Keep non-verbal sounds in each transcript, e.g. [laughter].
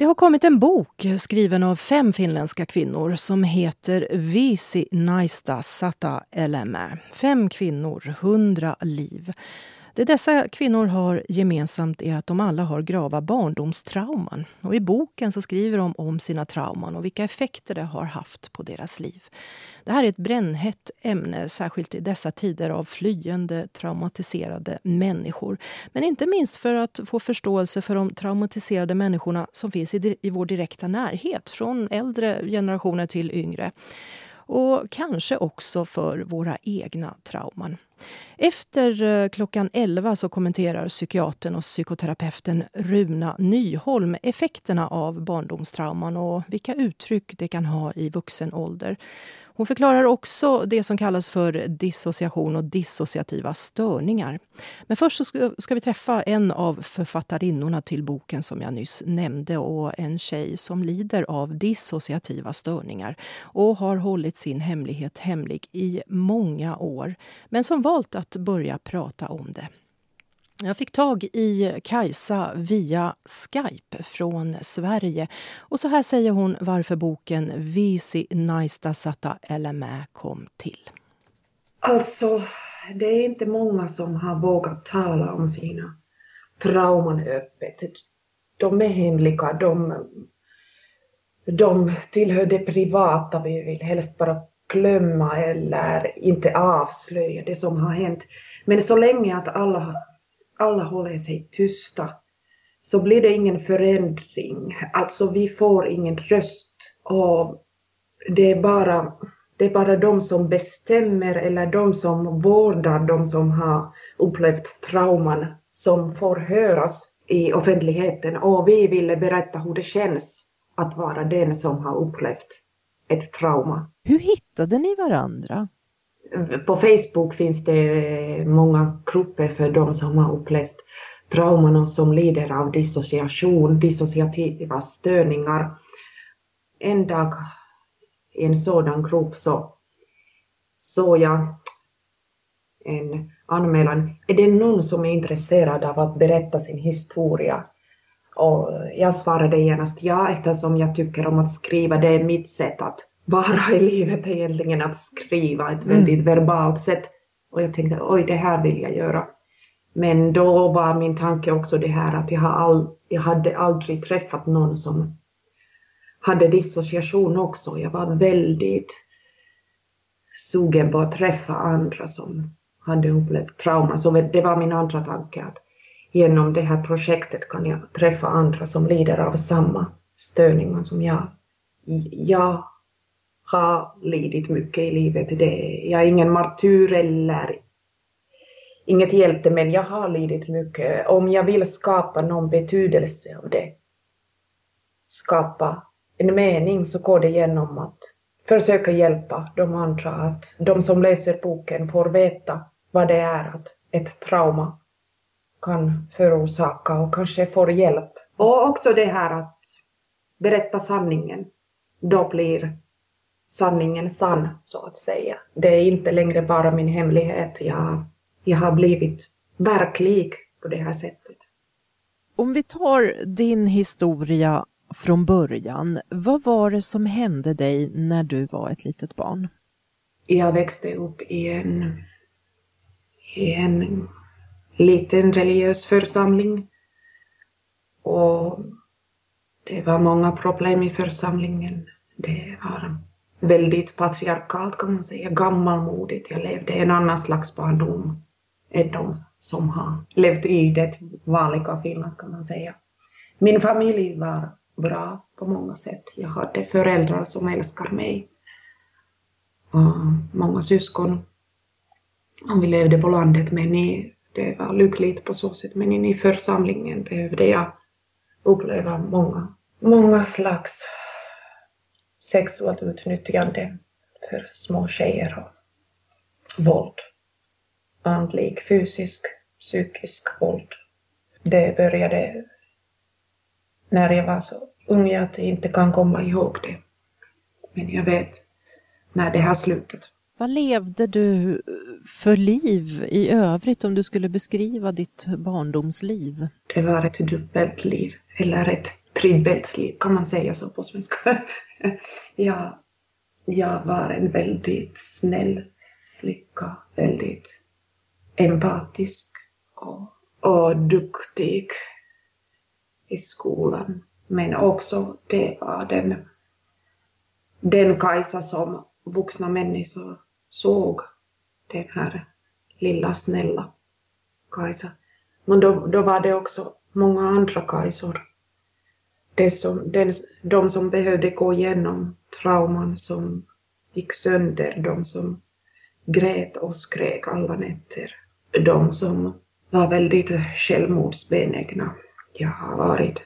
Det har kommit en bok skriven av fem finländska kvinnor som heter Visi naista sata elämää. Fem kvinnor, hundra liv. Det dessa kvinnor har gemensamt är att de alla har grava barndomstrauman. Och I boken så skriver de om sina trauman och vilka effekter det har haft på deras liv. Det här är ett brännhett ämne, särskilt i dessa tider av flyende, traumatiserade människor. Men inte minst för att få förståelse för de traumatiserade människorna som finns i, i vår direkta närhet, från äldre generationer till yngre. Och kanske också för våra egna trauman. Efter eh, klockan 11 så kommenterar psykiatern och psykoterapeuten Runa Nyholm effekterna av barndomstrauman och vilka uttryck det kan ha i vuxen ålder. Hon förklarar också det som kallas för dissociation och dissociativa störningar. Men först så ska, ska vi träffa en av författarinnorna till boken som jag nyss nämnde och en tjej som lider av dissociativa störningar och har hållit sin hemlighet hemlig i många år men som valt att börja prata om det. Jag fick tag i Kajsa via Skype från Sverige. Och så här säger hon varför boken Visi naista sata elämää kom till. Alltså, det är inte många som har vågat tala om sina trauman öppet. De är hemliga, de, de tillhör det privata. Vi vill helst bara glömma eller inte avslöja det som har hänt. Men så länge att alla alla håller sig tysta så blir det ingen förändring. Alltså vi får ingen röst och det är bara, det är bara de som bestämmer eller de som vårdar de som har upplevt trauman som får höras i offentligheten och vi ville berätta hur det känns att vara den som har upplevt ett trauma. Hur hittade ni varandra? På Facebook finns det eh, många grupper för de som har upplevt trauman och som lider av dissociation, dissociativa störningar. En dag i en sådan grupp så såg jag en anmälan. Är det någon som är intresserad av att berätta sin historia? Och jag svarade genast ja eftersom jag tycker om att skriva. Det är mitt sätt att vara i livet egentligen att skriva ett väldigt mm. verbalt sätt. Och jag tänkte oj, det här vill jag göra. Men då var min tanke också det här att jag, har all, jag hade aldrig träffat någon som hade dissociation också. Jag var väldigt sugen på att träffa andra som hade upplevt trauma. Så det var min andra tanke att genom det här projektet kan jag träffa andra som lider av samma störningar som jag. Jag har lidit mycket i livet. Det, jag är ingen martyr eller inget hjälte, men jag har lidit mycket. Om jag vill skapa någon betydelse av det, skapa en mening, så går det genom att försöka hjälpa de andra, att de som läser boken får veta vad det är att ett trauma kan förorsaka och kanske får hjälp. Och också det här att berätta sanningen. Då blir sanningen sann, så att säga. Det är inte längre bara min hemlighet. Jag, jag har blivit verklig på det här sättet. Om vi tar din historia från början. Vad var det som hände dig när du var ett litet barn? Jag växte upp i en, i en liten religiös församling. Och det var många problem i församlingen. Det var väldigt patriarkalt kan man säga, gammalmodigt. Jag levde en annan slags barndom än de som har levt i det vanliga Finland kan man säga. Min familj var bra på många sätt. Jag hade föräldrar som älskar mig. Och många syskon. Vi levde på landet men i, det var lyckligt på så sätt. Men i församlingen behövde jag uppleva många, många slags sexuellt utnyttjande för små tjejer och våld. Andlig, fysisk, psykisk våld. Det började när jag var så ung att jag inte kan komma ihåg det. Men jag vet när det har slutat. Vad levde du för liv i övrigt om du skulle beskriva ditt barndomsliv? Det var ett dubbelt liv, eller ett tribbelt liv, kan man säga så på svenska. [laughs] jag, jag var en väldigt snäll flicka, väldigt empatisk och, och duktig i skolan. Men också det var den, den Kajsa som vuxna människor såg. Den här lilla snälla Kajsa. Men då, då var det också många andra Kajsor. Det som, den, de som behövde gå igenom trauman som gick sönder, de som grät och skrek alla nätter. De som var väldigt självmordsbenägna. Jag har varit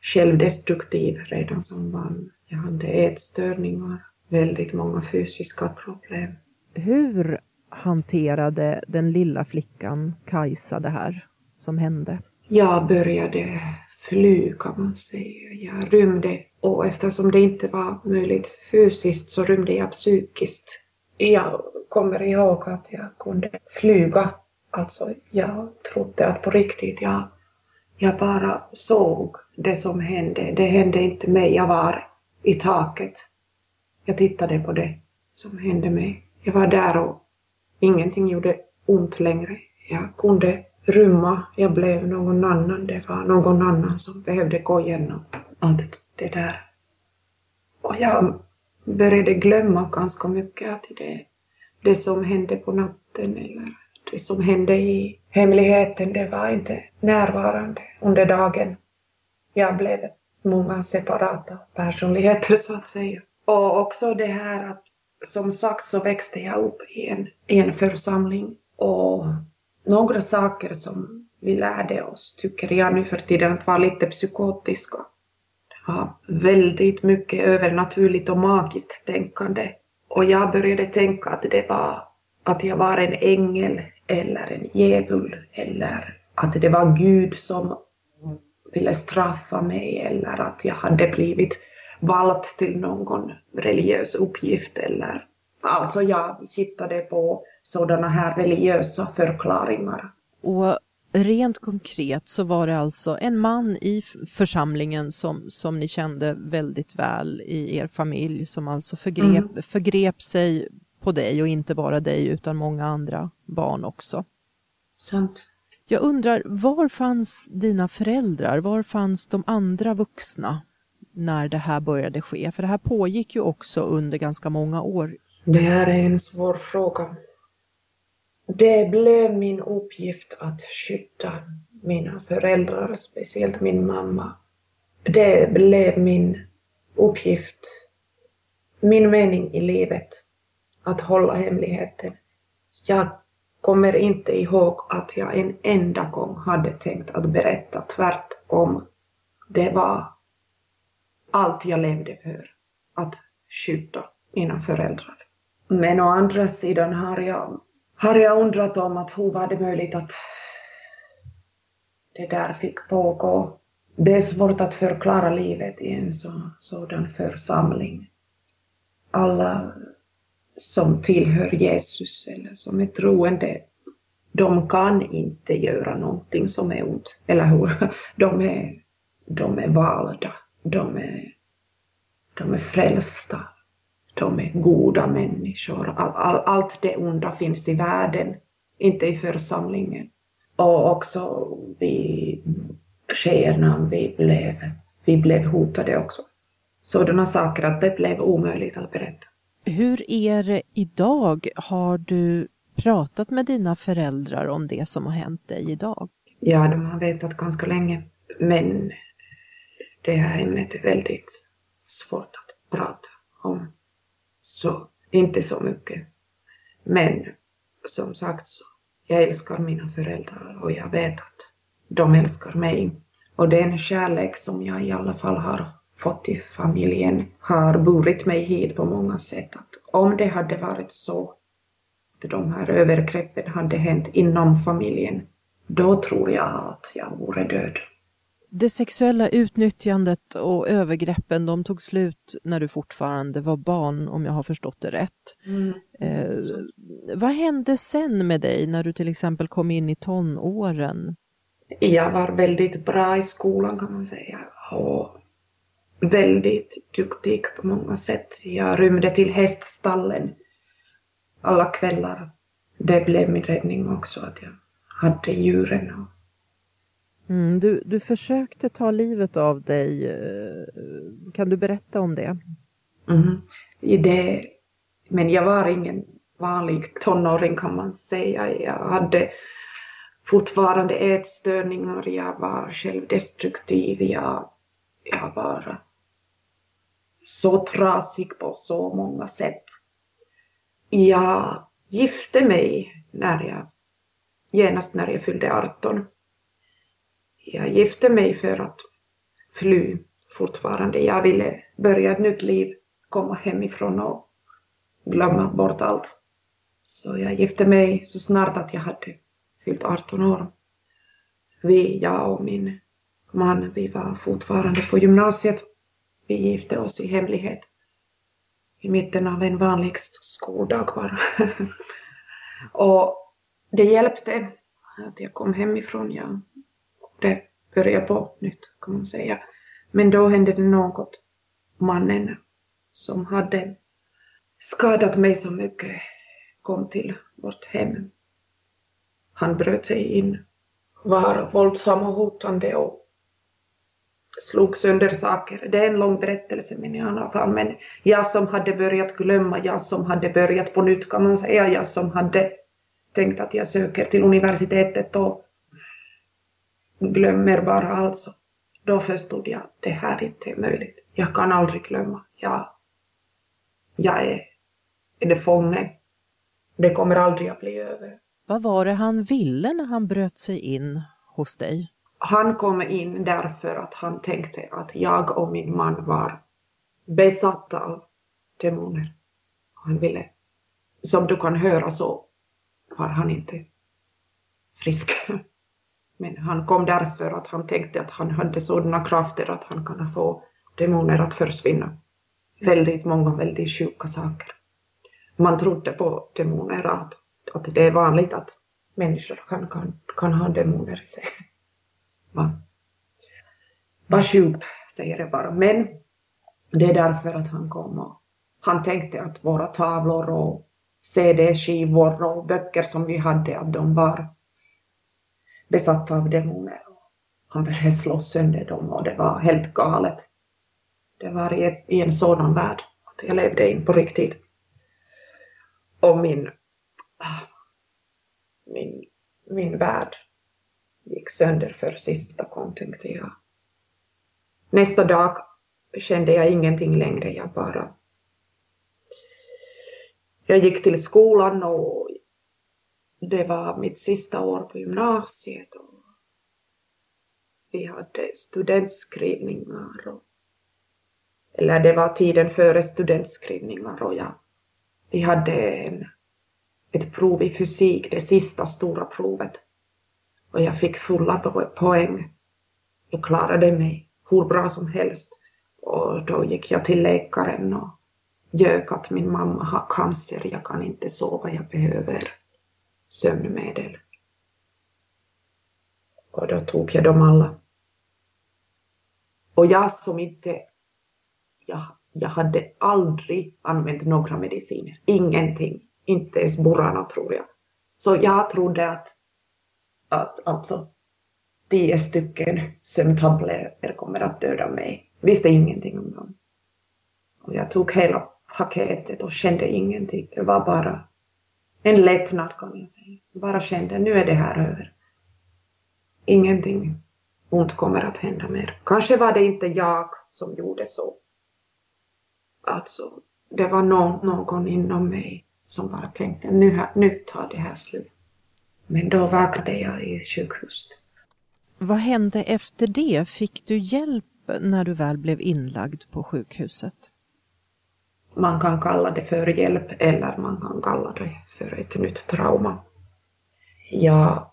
självdestruktiv redan som barn. Jag hade ätstörningar, väldigt många fysiska problem. Hur hanterade den lilla flickan Kajsa det här som hände? Jag började fly kan man säga. Jag rymde och eftersom det inte var möjligt fysiskt så rymde jag psykiskt. Jag kommer ihåg att jag kunde flyga. Alltså jag trodde att på riktigt jag, jag bara såg det som hände. Det hände inte mig. Jag var i taket. Jag tittade på det som hände mig. Jag var där och ingenting gjorde ont längre. Jag kunde rymma. Jag blev någon annan. Det var någon annan som behövde gå igenom allt det där. Och jag började glömma ganska mycket att det, det som hände på natten eller det som hände i hemligheten, det var inte närvarande under dagen. Jag blev många separata personligheter så att säga. Och också det här att som sagt så växte jag upp i en, i en församling och några saker som vi lärde oss tycker jag nu för tiden att vara lite psykotiska. Det var väldigt mycket övernaturligt och magiskt tänkande. Och jag började tänka att det var att jag var en ängel eller en djävul eller att det var Gud som ville straffa mig eller att jag hade blivit valt till någon religiös uppgift eller alltså jag hittade på sådana här religiösa förklaringar. Och rent konkret så var det alltså en man i församlingen som, som ni kände väldigt väl i er familj som alltså förgrep, mm. förgrep sig på dig och inte bara dig utan många andra barn också. Sant. Jag undrar, var fanns dina föräldrar? Var fanns de andra vuxna när det här började ske? För det här pågick ju också under ganska många år. Det här är en svår fråga. Det blev min uppgift att skydda mina föräldrar, speciellt min mamma. Det blev min uppgift, min mening i livet, att hålla hemligheten. Jag kommer inte ihåg att jag en enda gång hade tänkt att berätta, tvärtom. Det var allt jag levde för, att skydda mina föräldrar. Men å andra sidan har jag, har jag undrat om att hur var det möjligt att det där fick pågå. Det är svårt att förklara livet i en så, sådan församling. Alla som tillhör Jesus eller som är troende, de kan inte göra någonting som är ont, eller hur? De är, de är valda, de är, de är frälsta, de är goda människor. All, all, allt det onda finns i världen, inte i församlingen. Och också vi tjejerna, vi blev, vi blev hotade också. Sådana saker att det blev omöjligt att berätta. Hur är det idag? Har du pratat med dina föräldrar om det som har hänt dig idag? Ja, de har vetat ganska länge. Men det här ämnet är väldigt svårt att prata om. Så inte så mycket. Men som sagt så, jag älskar mina föräldrar och jag vet att de älskar mig. Och den kärlek som jag i alla fall har fått i familjen har burit mig hit på många sätt. Att om det hade varit så att de här övergreppen hade hänt inom familjen, då tror jag att jag vore död. Det sexuella utnyttjandet och övergreppen de tog slut när du fortfarande var barn om jag har förstått det rätt. Mm. Eh, vad hände sen med dig när du till exempel kom in i tonåren? Jag var väldigt bra i skolan kan man säga och väldigt duktig på många sätt. Jag rymde till häststallen alla kvällar. Det blev min räddning också att jag hade djuren. Mm, du, du försökte ta livet av dig. Eh, kan du berätta om det? Mm, det men jag var ingen vanlig tonåring kan man säga. Jag hade fortfarande ätstörningar, jag var självdestruktiv, jag, jag var så trasig på så många sätt. Jag gifte mig när jag, genast när jag fyllde 18. Jag gifte mig för att fly fortfarande. Jag ville börja ett nytt liv, komma hemifrån och glömma bort allt. Så jag gifte mig så snart att jag hade fyllt 18 år. Vi, jag och min man, vi var fortfarande på gymnasiet. Vi gifte oss i hemlighet. I mitten av en vanlig skoldag bara. [laughs] och det hjälpte att jag kom hemifrån. Jag det började på nytt kan man säga. Men då hände det något. Mannen som hade skadat mig så mycket kom till vårt hem. Han bröt sig in, var våldsam och hotande och slog sönder saker. Det är en lång berättelse men i alla fall. Men jag som hade börjat glömma, jag som hade börjat på nytt kan man säga, jag som hade tänkt att jag söker till universitetet och glömmer bara alltså. Då förstod jag att det här inte är möjligt. Jag kan aldrig glömma. Jag, jag är är det fånge. Det kommer aldrig att bli över. Vad var det han ville när han bröt sig in hos dig? Han kom in därför att han tänkte att jag och min man var besatta av demoner. Han ville, som du kan höra så var han inte frisk. Men han kom därför att han tänkte att han hade sådana krafter att han kan få demoner att försvinna. Väldigt många väldigt sjuka saker man trodde på demoner, att, att det är vanligt att människor kan, kan, kan ha demoner i sig. Va? Vad sjukt, säger jag bara. Men det är därför att han kom och han tänkte att våra tavlor och CD-skivor och böcker som vi hade, att de var besatta av demoner. Han började slå sönder dem och det var helt galet. Det var i, i en sådan värld att jag levde in på riktigt och min, ah, min, min värld gick sönder för sista gången tänkte jag. Nästa dag kände jag ingenting längre, jag bara... Jag gick till skolan och det var mitt sista år på gymnasiet och vi hade studentskrivningar och, eller det var tiden före studentskrivningar och jag vi hade en, ett prov i fysik, det sista stora provet. Och jag fick fulla poäng. Jag klarade mig hur bra som helst. Och då gick jag till läkaren och ljög att min mamma har cancer, jag kan inte sova, jag behöver sömnmedel. Och då tog jag dem alla. Och jag som inte, jag jag hade aldrig använt några mediciner. Ingenting. Inte ens borrarna tror jag. Så jag trodde att, att alltså tio stycken sömntabletter kommer att döda mig. Visste ingenting om dem. Och jag tog hela paketet och kände ingenting. Det var bara en lättnad kan jag säga. Jag bara kände nu är det här över. Ingenting ont kommer att hända mer. Kanske var det inte jag som gjorde så. Alltså, det var någon, någon inom mig som bara tänkte nu, nu tar det här slut. Men då vaknade jag i sjukhuset. Vad hände efter det? Fick du hjälp när du väl blev inlagd på sjukhuset? Man kan kalla det för hjälp eller man kan kalla det för ett nytt trauma. Jag,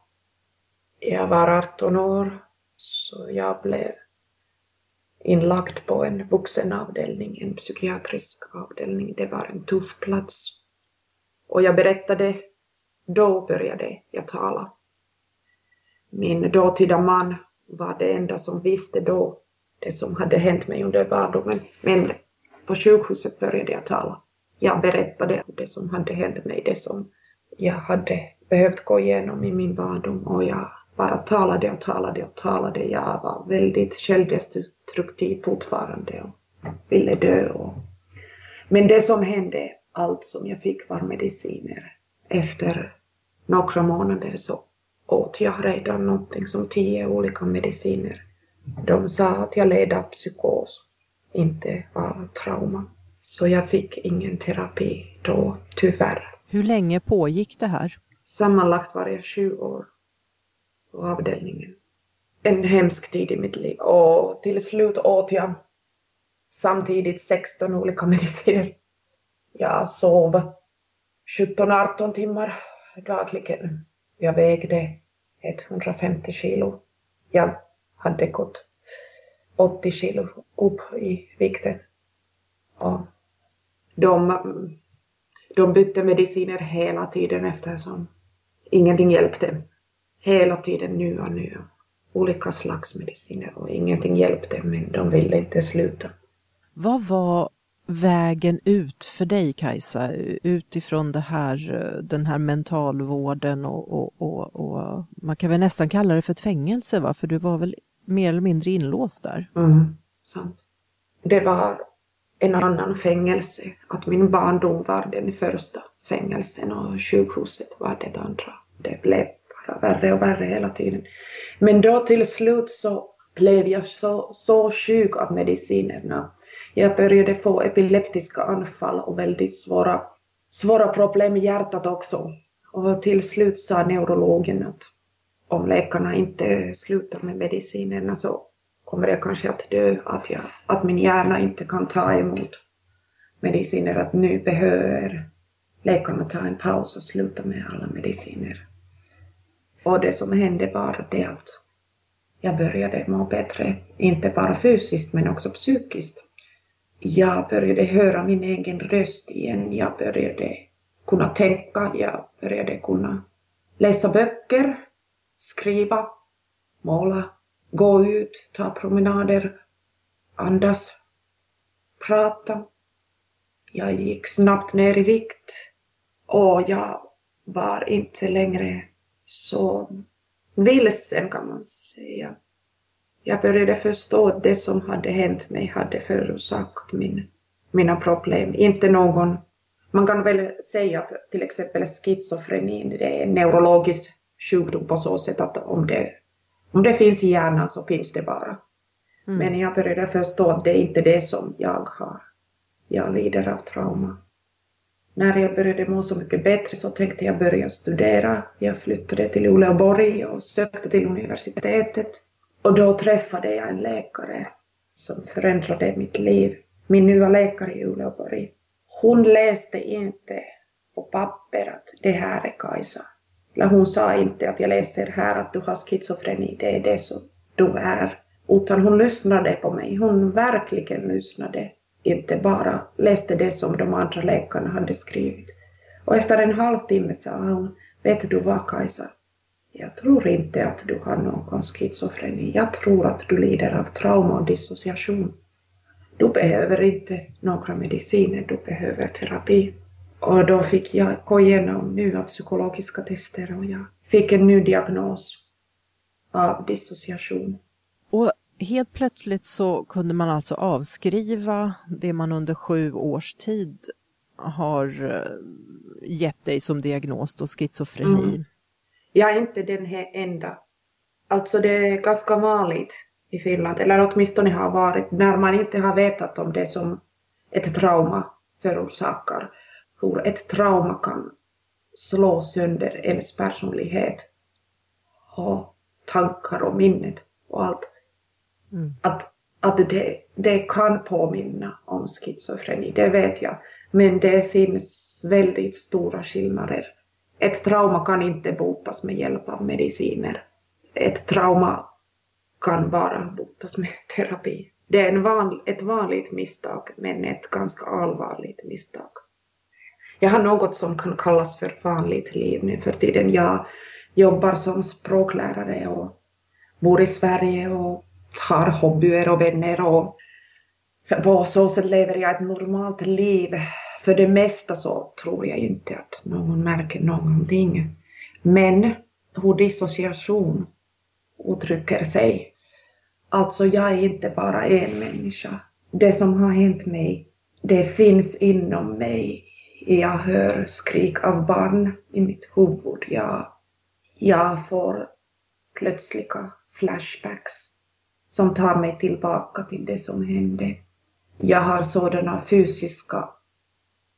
jag var 18 år så jag blev inlagd på en vuxenavdelning, en psykiatrisk avdelning. Det var en tuff plats. Och jag berättade, då började jag tala. Min dåtida man var det enda som visste då det som hade hänt mig under barndomen. Men på sjukhuset började jag tala. Jag berättade det som hade hänt mig, det som jag hade behövt gå igenom i min barndom och jag bara talade och talade och talade. Jag var väldigt självdestruktiv fortfarande och ville dö. Och... Men det som hände, allt som jag fick var mediciner. Efter några månader så åt jag redan någonting som tio olika mediciner. De sa att jag led av psykos, inte av trauma. Så jag fick ingen terapi då, tyvärr. Hur länge pågick det här? Sammanlagt var jag sju år på avdelningen. En hemsk tid i mitt liv och till slut åt jag samtidigt 16 olika [laughs] mediciner. Jag sov 17-18 timmar dagligen. Jag vägde 150 kilo. Jag hade gått 80 kilo upp i vikten. Och de, de bytte mediciner hela tiden eftersom ingenting hjälpte. Hela tiden nya, nya. Olika slags mediciner och ingenting hjälpte men de ville inte sluta. Vad var vägen ut för dig Kajsa, utifrån det här, den här mentalvården och, och, och, och, man kan väl nästan kalla det för ett fängelse va? För du var väl mer eller mindre inlåst där? Mm, sant. Det var en annan fängelse, att min barndom var den första fängelsen och sjukhuset var det andra. Det blev bara värre och värre hela tiden. Men då till slut så blev jag så, så sjuk av medicinerna jag började få epileptiska anfall och väldigt svåra, svåra problem i hjärtat också. Och till slut sa neurologen att om läkarna inte slutar med medicinerna så kommer jag kanske att dö, att, jag, att min hjärna inte kan ta emot mediciner, att nu behöver läkarna ta en paus och sluta med alla mediciner. Och det som hände var det att jag började må bättre, inte bara fysiskt men också psykiskt jag började höra min egen röst igen. Jag började kunna tänka, jag började kunna läsa böcker, skriva, måla, gå ut, ta promenader, andas, prata. Jag gick snabbt ner i vikt och jag var inte längre så vilsen kan man säga. Jag började förstå att det som hade hänt mig hade förorsakat min, mina problem. Inte någon... Man kan väl säga att till exempel schizofrenin, det är en neurologisk sjukdom på så sätt att om det, om det finns i hjärnan så finns det bara. Mm. Men jag började förstå att det är inte det som jag har. Jag lider av trauma. När jag började må så mycket bättre så tänkte jag börja studera. Jag flyttade till Uleåborg och sökte till universitetet. Och då träffade jag en läkare som förändrade mitt liv. Min nya läkare i Uleåborg. Hon läste inte på papper att det här är Kajsa. Eller hon sa inte att jag läser här att du har schizofreni, det är det som du är. Utan hon lyssnade på mig. Hon verkligen lyssnade. Inte bara läste det som de andra läkarna hade skrivit. Och efter en halvtimme sa hon, vet du vad Kajsa? Jag tror inte att du har någon schizofreni. Jag tror att du lider av trauma och dissociation. Du behöver inte några mediciner, du behöver terapi. Och då fick jag gå igenom nya psykologiska tester och jag fick en ny diagnos av dissociation. Och helt plötsligt så kunde man alltså avskriva det man under sju års tid har eh, gett dig som diagnos, då schizofreni. Mm jag är inte den här enda. Alltså det är ganska vanligt i Finland, eller åtminstone har varit, när man inte har vetat om det som ett trauma förorsakar. Hur ett trauma kan slå sönder ens personlighet och tankar och minnet och allt. Mm. Att, att det, det kan påminna om schizofreni, det vet jag. Men det finns väldigt stora skillnader ett trauma kan inte botas med hjälp av mediciner. Ett trauma kan bara botas med [laughs] terapi. Det är en van, ett vanligt misstag, men ett ganska allvarligt misstag. Jag har något som kan kallas för vanligt liv nu för tiden. Jag, jobbar som språklärare och bor i Sverige och har hobbyer och vänner och på så sätt lever jag ett normalt liv. För det mesta så tror jag inte att någon märker någonting. Men hur dissociation uttrycker sig. Alltså jag är inte bara en människa. Det som har hänt mig, det finns inom mig. Jag hör skrik av barn i mitt huvud. Jag, jag får plötsliga flashbacks som tar mig tillbaka till det som hände. Jag har sådana fysiska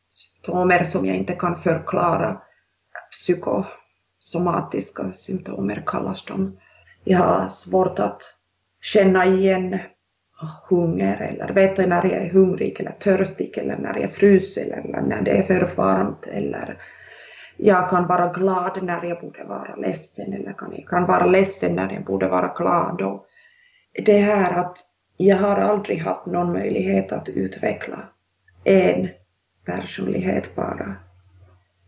symptomer som jag inte kan förklara. Psykosomatiska symptomer kallas de. Jag har svårt att känna igen hunger eller veta när jag är hungrig eller törstig eller när jag fryser eller när det är för varmt eller jag kan vara glad när jag borde vara ledsen eller kan, jag kan vara ledsen när jag borde vara glad. Och det här att jag har aldrig haft någon möjlighet att utveckla en personlighet bara.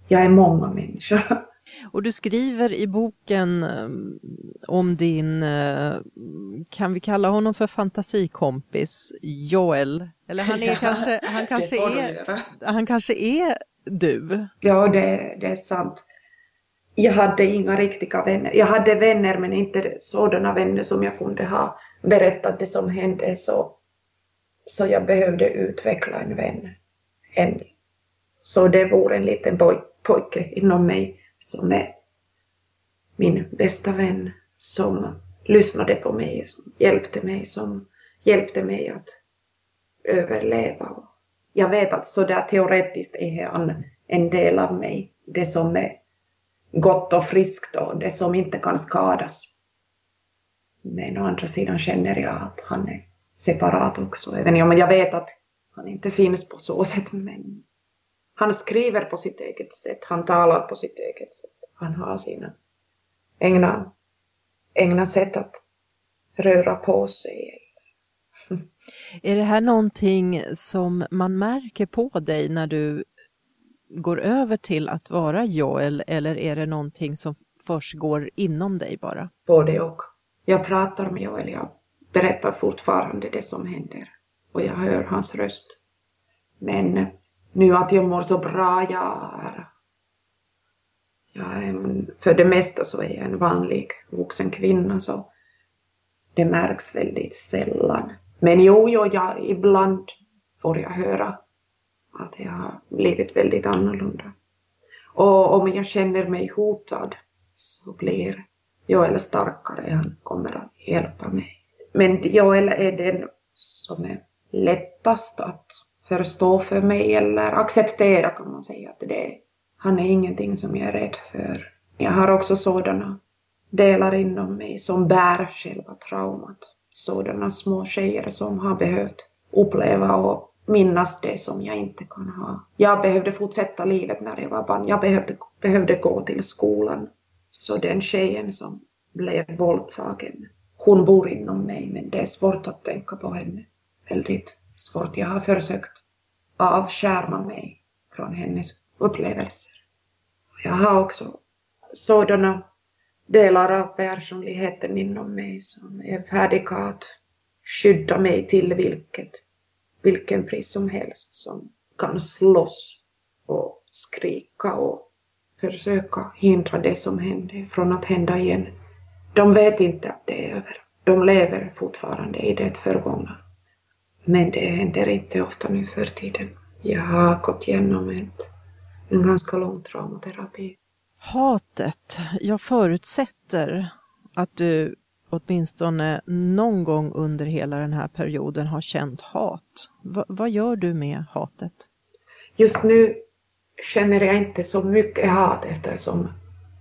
Jag är många människor. Och du skriver i boken um, om din, uh, kan vi kalla honom för fantasikompis, Joel? Eller han är ja, kanske, han kanske är, han kanske är du? Ja, det, det är sant. Jag hade inga riktiga vänner. Jag hade vänner men inte sådana vänner som jag kunde ha berättat det som hände så, så jag behövde utveckla en vän. En. Så det vore en liten poj, pojke inom mig som är min bästa vän som lyssnade på mig, som hjälpte mig, som hjälpte mig att överleva. Jag vet att sådär teoretiskt är han en del av mig, det som är gott och friskt och det som inte kan skadas. Men å andra sidan känner jag att han är separat också, även om jag vet att han inte finns på så sätt. Men han skriver på sitt eget sätt, han talar på sitt eget sätt. Han har sina egna, egna sätt att röra på sig. [laughs] Är det här någonting som man märker på dig när du går över till att vara Joel eller är det någonting som försiggår inom dig bara? Både och. Jag pratar med Joel, jag berättar fortfarande det som händer och jag hör hans röst. Men nu att jag mår så bra, jag är, jag är för det mesta så är jag en vanlig vuxen kvinna så det märks väldigt sällan. Men jo, jo jag, ibland får jag höra att jag har blivit väldigt annorlunda. Och om jag känner mig hotad så blir Joel starkare, han kommer att hjälpa mig. Men Joel är den som är lättast att förstå för mig eller acceptera kan man säga att det är. Han är ingenting som jag är rädd för. Jag har också sådana delar inom mig som bär själva traumat. Sådana små tjejer som har behövt uppleva och minnas det som jag inte kan ha. Jag behövde fortsätta livet när jag var barn. Jag behövde, behövde gå till skolan. Så den tjejen som blev våldtagen, hon bor inom mig men det är svårt att tänka på henne. Väldigt svårt. Jag har försökt avskärma mig från hennes upplevelser. Jag har också sådana delar av personligheten inom mig som är färdiga att skydda mig till vilket, vilken pris som helst som kan slåss och skrika och försöka hindra det som hände från att hända igen. De vet inte att det är över. De lever fortfarande i det förgångna. Men det händer inte ofta nu för tiden. Jag har gått igenom ett, en ganska lång traumaterapi. Hatet, jag förutsätter att du åtminstone någon gång under hela den här perioden har känt hat. Va, vad gör du med hatet? Just nu känner jag inte så mycket hat eftersom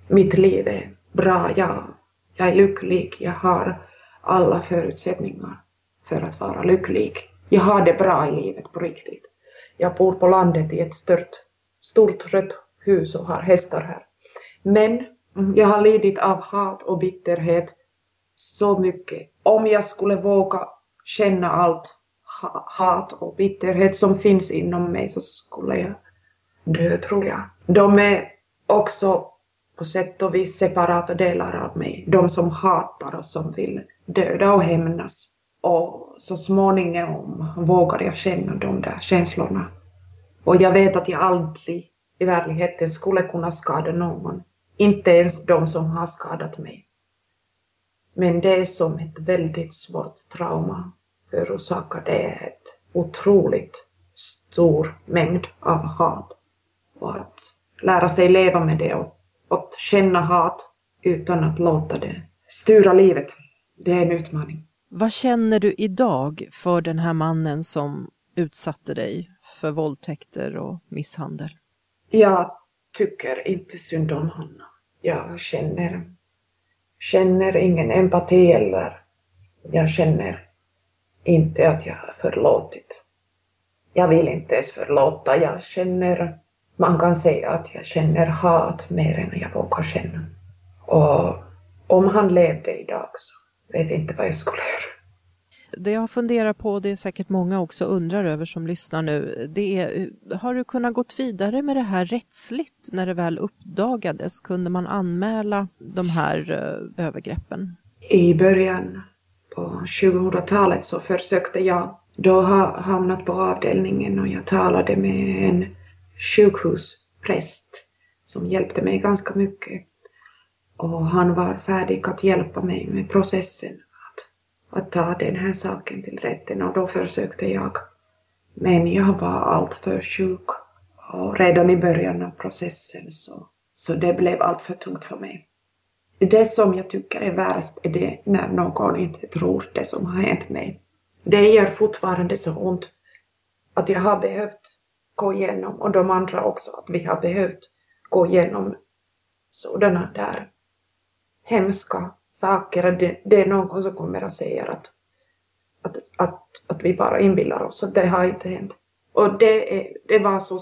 mitt liv är bra. Jag, jag är lycklig. Jag har alla förutsättningar för att vara lycklig. Jag har det bra i livet på riktigt. Jag bor på landet i ett stort, stort rött hus och har hästar här. Men jag har lidit av hat och bitterhet så mycket. Om jag skulle våga känna allt hat och bitterhet som finns inom mig så skulle jag dö, tror jag. De är också på sätt och vis separata delar av mig. De som hatar och som vill döda och hämnas. Och så småningom vågar jag känna de där känslorna. Och jag vet att jag aldrig i verkligheten skulle kunna skada någon. Inte ens de som har skadat mig. Men det är som ett väldigt svårt trauma förorsakar det ett otroligt stor mängd av hat. Och att lära sig leva med det och att känna hat utan att låta det styra livet, det är en utmaning. Vad känner du idag för den här mannen som utsatte dig för våldtäkter och misshandel? Jag tycker inte synd om honom. Jag känner, känner ingen empati eller jag känner inte att jag har förlåtit. Jag vill inte ens förlåta. Jag känner, man kan säga att jag känner hat mer än jag vågar känna. Och om han levde idag så vet inte vad jag skulle göra. Det jag funderar på, det är säkert många också undrar över som lyssnar nu, det är har du kunnat gått vidare med det här rättsligt när det väl uppdagades? Kunde man anmäla de här uh, övergreppen? I början på 2000-talet så försökte jag då ha hamnat på avdelningen och jag talade med en sjukhuspräst som hjälpte mig ganska mycket. Och han var färdig att hjälpa mig med processen att, att ta den här saken till rätten och då försökte jag. Men jag var alltför sjuk och redan i början av processen så, så det blev alltför tungt för mig. Det som jag tycker är värst är det när någon inte tror det som har hänt mig. Det gör fortfarande så ont att jag har behövt gå igenom, och de andra också, att vi har behövt gå igenom sådana där hemska saker. Det, det är någon som kommer att säga att, att, att, att vi bara inbillar oss, att det har inte hänt. Och det, är, det var så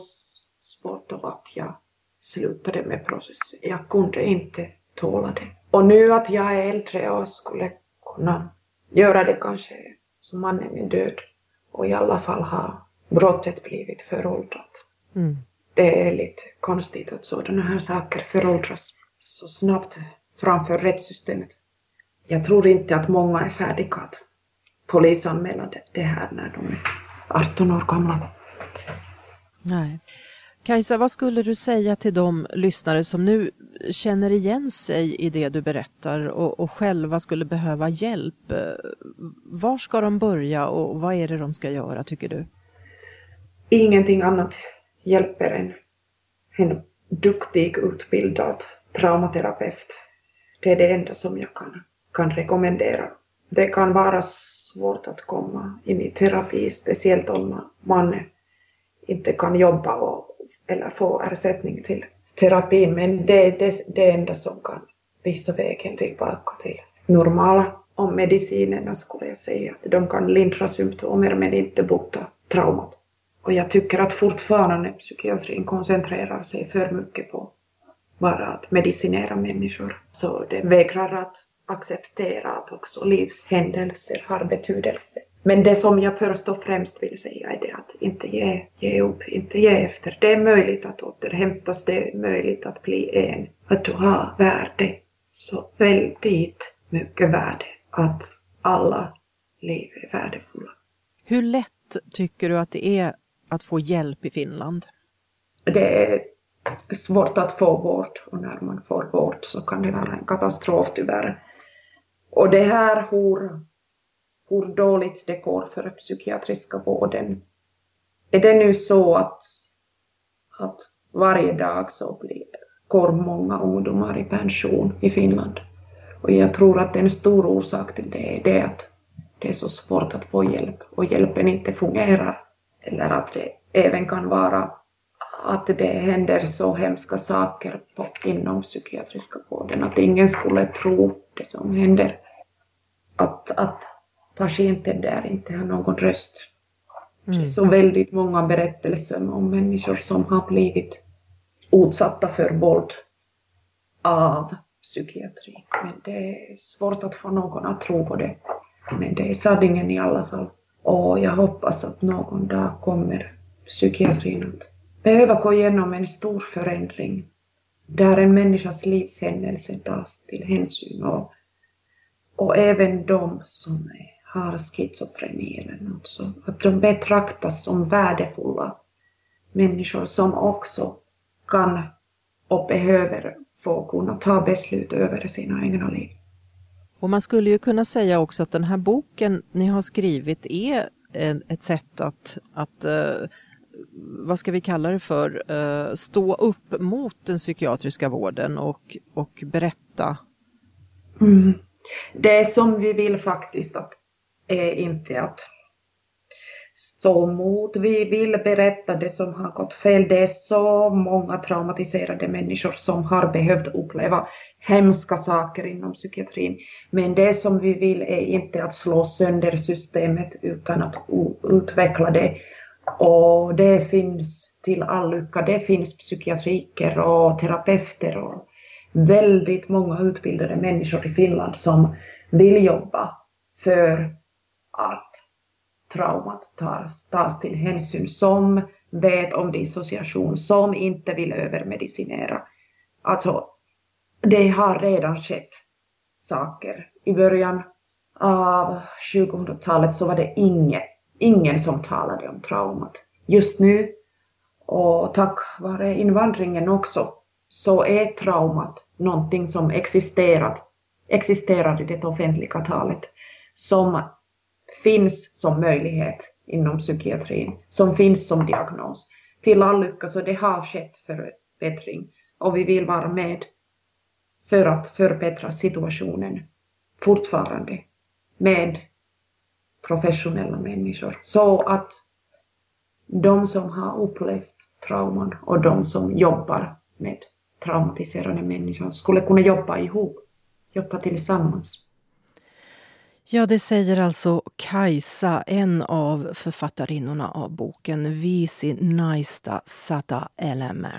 svårt då att jag slutade med processen. Jag kunde inte tåla det. Och nu att jag är äldre och skulle kunna göra det kanske som mannen är död och i alla fall har brottet blivit föråldrat. Mm. Det är lite konstigt att sådana här saker föråldras så snabbt framför rättssystemet. Jag tror inte att många är färdiga att polisanmäla det här när de är 18 år gamla. Nej. Kajsa, vad skulle du säga till de lyssnare som nu känner igen sig i det du berättar och, och själva skulle behöva hjälp? Var ska de börja och vad är det de ska göra, tycker du? Ingenting annat hjälper en, en duktig, utbildad traumaterapeut. Det är det enda som jag kan, kan rekommendera. Det kan vara svårt att komma in i terapi, speciellt om man inte kan jobba och eller få ersättning till terapin, men det är det, det enda som kan visa vägen tillbaka till normala. Om medicinerna skulle jag säga att de kan lindra symptomer men inte bota traumat. Och jag tycker att fortfarande psykiatrin koncentrerar sig för mycket på bara att medicinera människor. Så det vägrar att acceptera att också livshändelser har betydelse. Men det som jag först och främst vill säga är det att inte ge, ge upp, inte ge efter. Det är möjligt att återhämtas, det är möjligt att bli en, att du har värde. Så väldigt mycket värde att alla liv är värdefulla. Hur lätt tycker du att det är att få hjälp i Finland? Det är svårt att få vård och när man får vård så kan det vara en katastrof tyvärr. Och det här hur, hur dåligt det går för psykiatriska vården. Är det nu så att, att varje dag så blir, går många ungdomar i pension i Finland? Och jag tror att en stor orsak till det är det att det är så svårt att få hjälp och hjälpen inte fungerar. Eller att det även kan vara att det händer så hemska saker på, inom psykiatriska vården att ingen skulle tro det som händer att, att patienten där inte har någon röst. Mm. Så väldigt många berättelser om människor som har blivit utsatta för våld av psykiatri. Men det är svårt att få någon att tro på det. Men det är sanningen i alla fall. Och jag hoppas att någon dag kommer psykiatrin att behöva gå igenom en stor förändring där en människas livshändelse tas till hänsyn och, och även de som har schizofreni eller något så, att de betraktas som värdefulla människor som också kan och behöver få kunna ta beslut över sina egna liv. Och man skulle ju kunna säga också att den här boken ni har skrivit är ett sätt att, att eh, vad ska vi kalla det för, eh, stå upp mot den psykiatriska vården och, och berätta? Mm. Det som vi vill faktiskt att är inte att stå emot. Vi vill berätta det som har gått fel. Det är så många traumatiserade människor som har behövt uppleva hemska saker inom psykiatrin. Men det som vi vill är inte att slå sönder systemet utan att utveckla det. Och det finns till all lycka, det finns psykiatriker och terapeuter och väldigt många utbildade människor i Finland som vill jobba för att traumat tas, tas till hänsyn, som vet om dissociation, som inte vill övermedicinera. Alltså, det har redan skett saker. I början av 2000-talet så var det inget, ingen som talade om traumat. Just nu, och tack vare invandringen också, så är traumat någonting som existerat, existerar i det offentliga talet, som finns som möjlighet inom psykiatrin, som finns som diagnos. Till all lycka så det har skett förbättring och vi vill vara med för att förbättra situationen fortfarande med professionella människor så att de som har upplevt trauman och de som jobbar med traumatiserade människor skulle kunna jobba ihop, jobba tillsammans. Ja, det säger alltså Kajsa, en av författarinnorna av boken Visi Naista Sata Elämä.